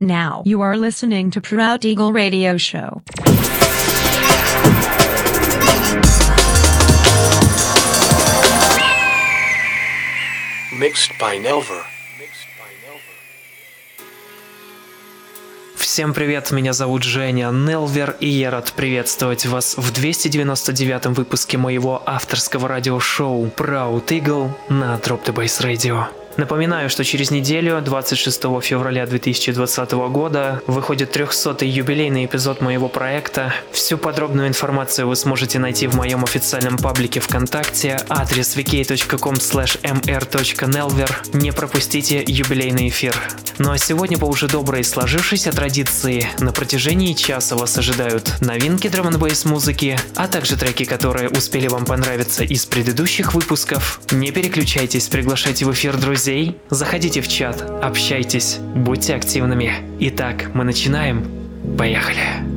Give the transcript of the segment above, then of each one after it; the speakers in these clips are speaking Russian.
Now you are listening to Proud Eagle Radio Show. Mixed by Nelver. Всем привет, меня зовут Женя Нелвер, и я рад приветствовать вас в 299-м выпуске моего авторского радиошоу Proud Eagle на Drop the Bass Radio. Напоминаю, что через неделю, 26 февраля 2020 года, выходит 300-й юбилейный эпизод моего проекта. Всю подробную информацию вы сможете найти в моем официальном паблике ВКонтакте, адрес vk.com mr.nelver. Не пропустите юбилейный эфир. Ну а сегодня по уже доброй сложившейся традиции на протяжении часа вас ожидают новинки драм музыки, а также треки, которые успели вам понравиться из предыдущих выпусков. Не переключайтесь, приглашайте в эфир друзей друзей, заходите в чат, общайтесь, будьте активными. Итак, мы начинаем. Поехали!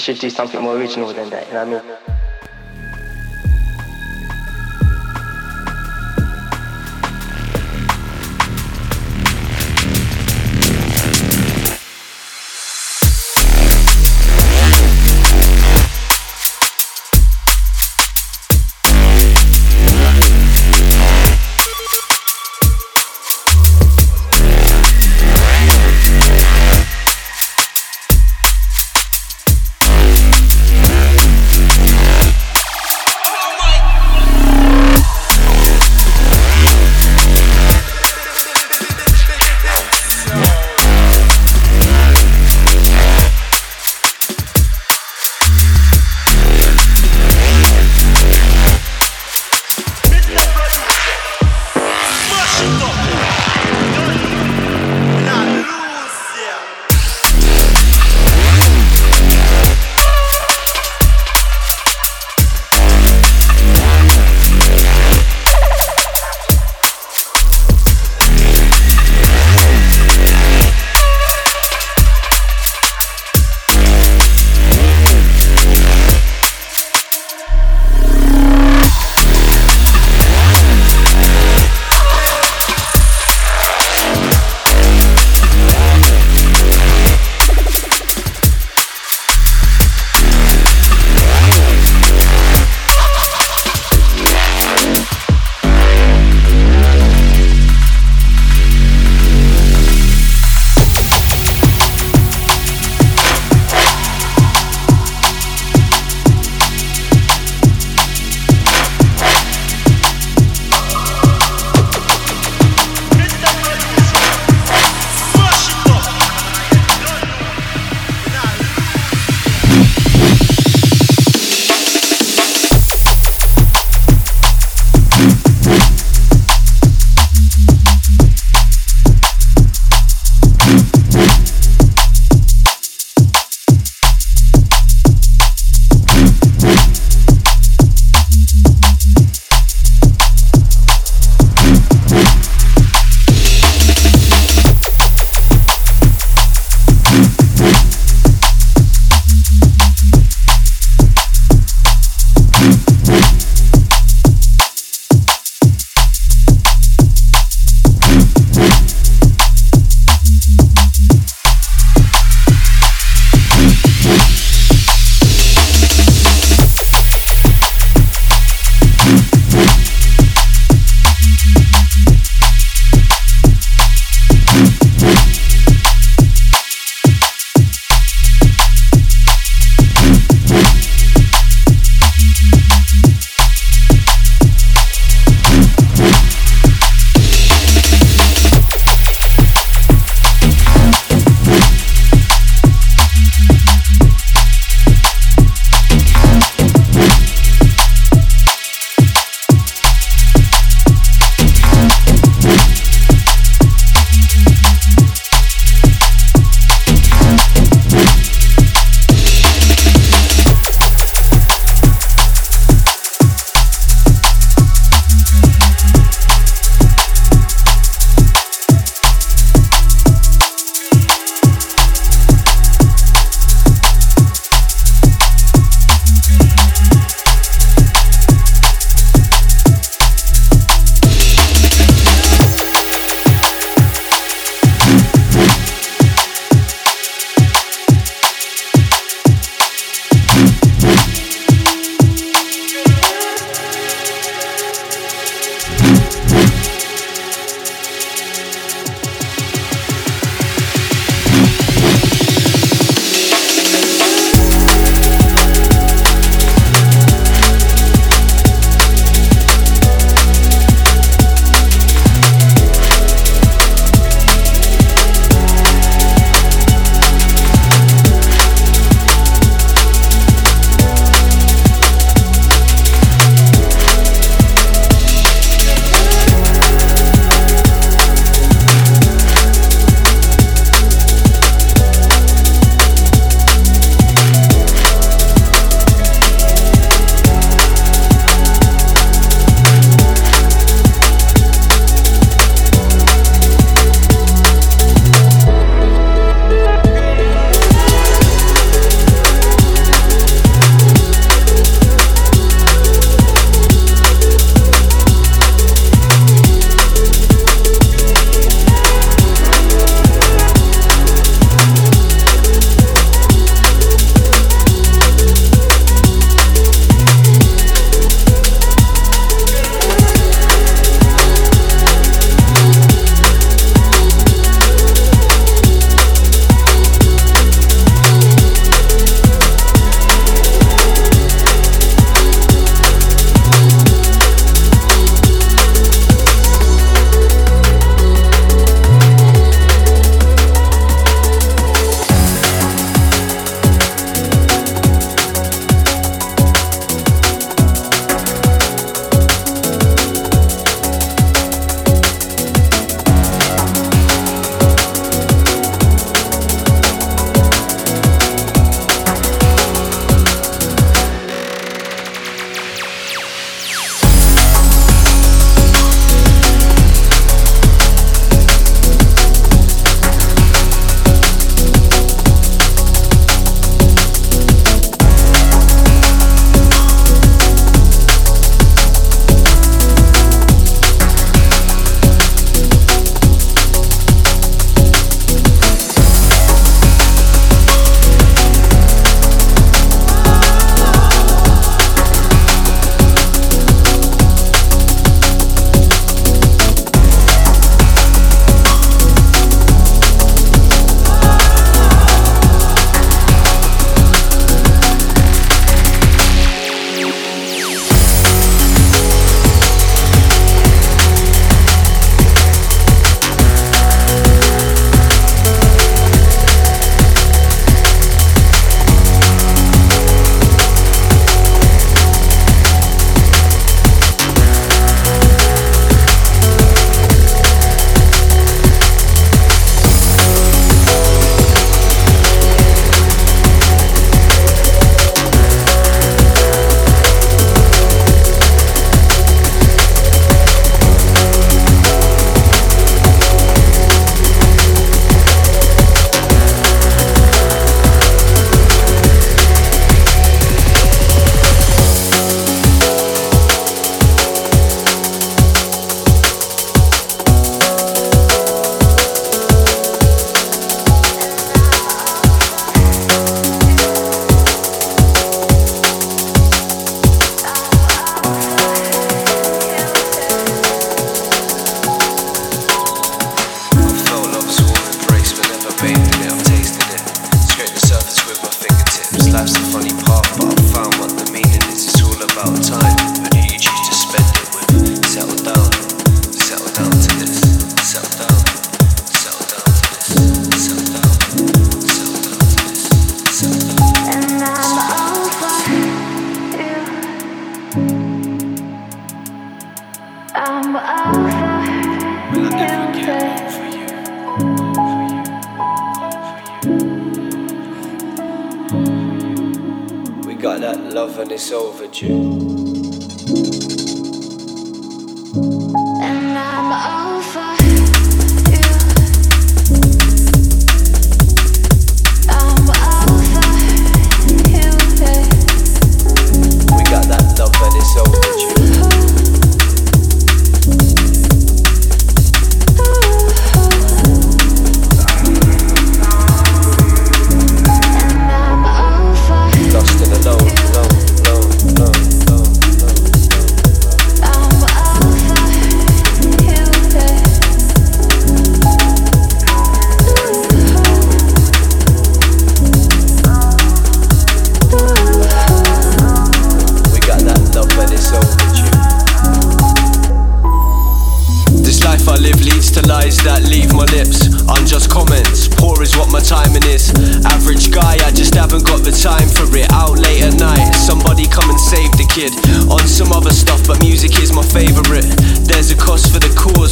Should do something more original than that, you know what I mean?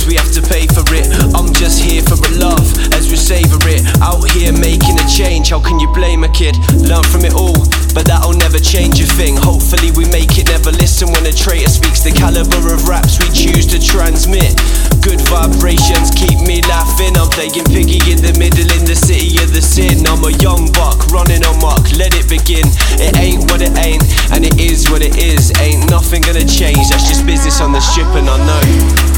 we have to pay for it. I'm just here for a laugh as we savor it. Out here making a change, how can you blame a kid? Learn from it all, but that'll never change a thing. Hopefully, we make it never listen when a traitor speaks the caliber of raps we choose to transmit. Good vibrations keep me laughing. I'm playing piggy in the middle in the city of the sin. I'm a young buck running on mark. let it begin. It ain't what it ain't, and it is what it is. Ain't nothing gonna change, that's just business on the strip, and I know.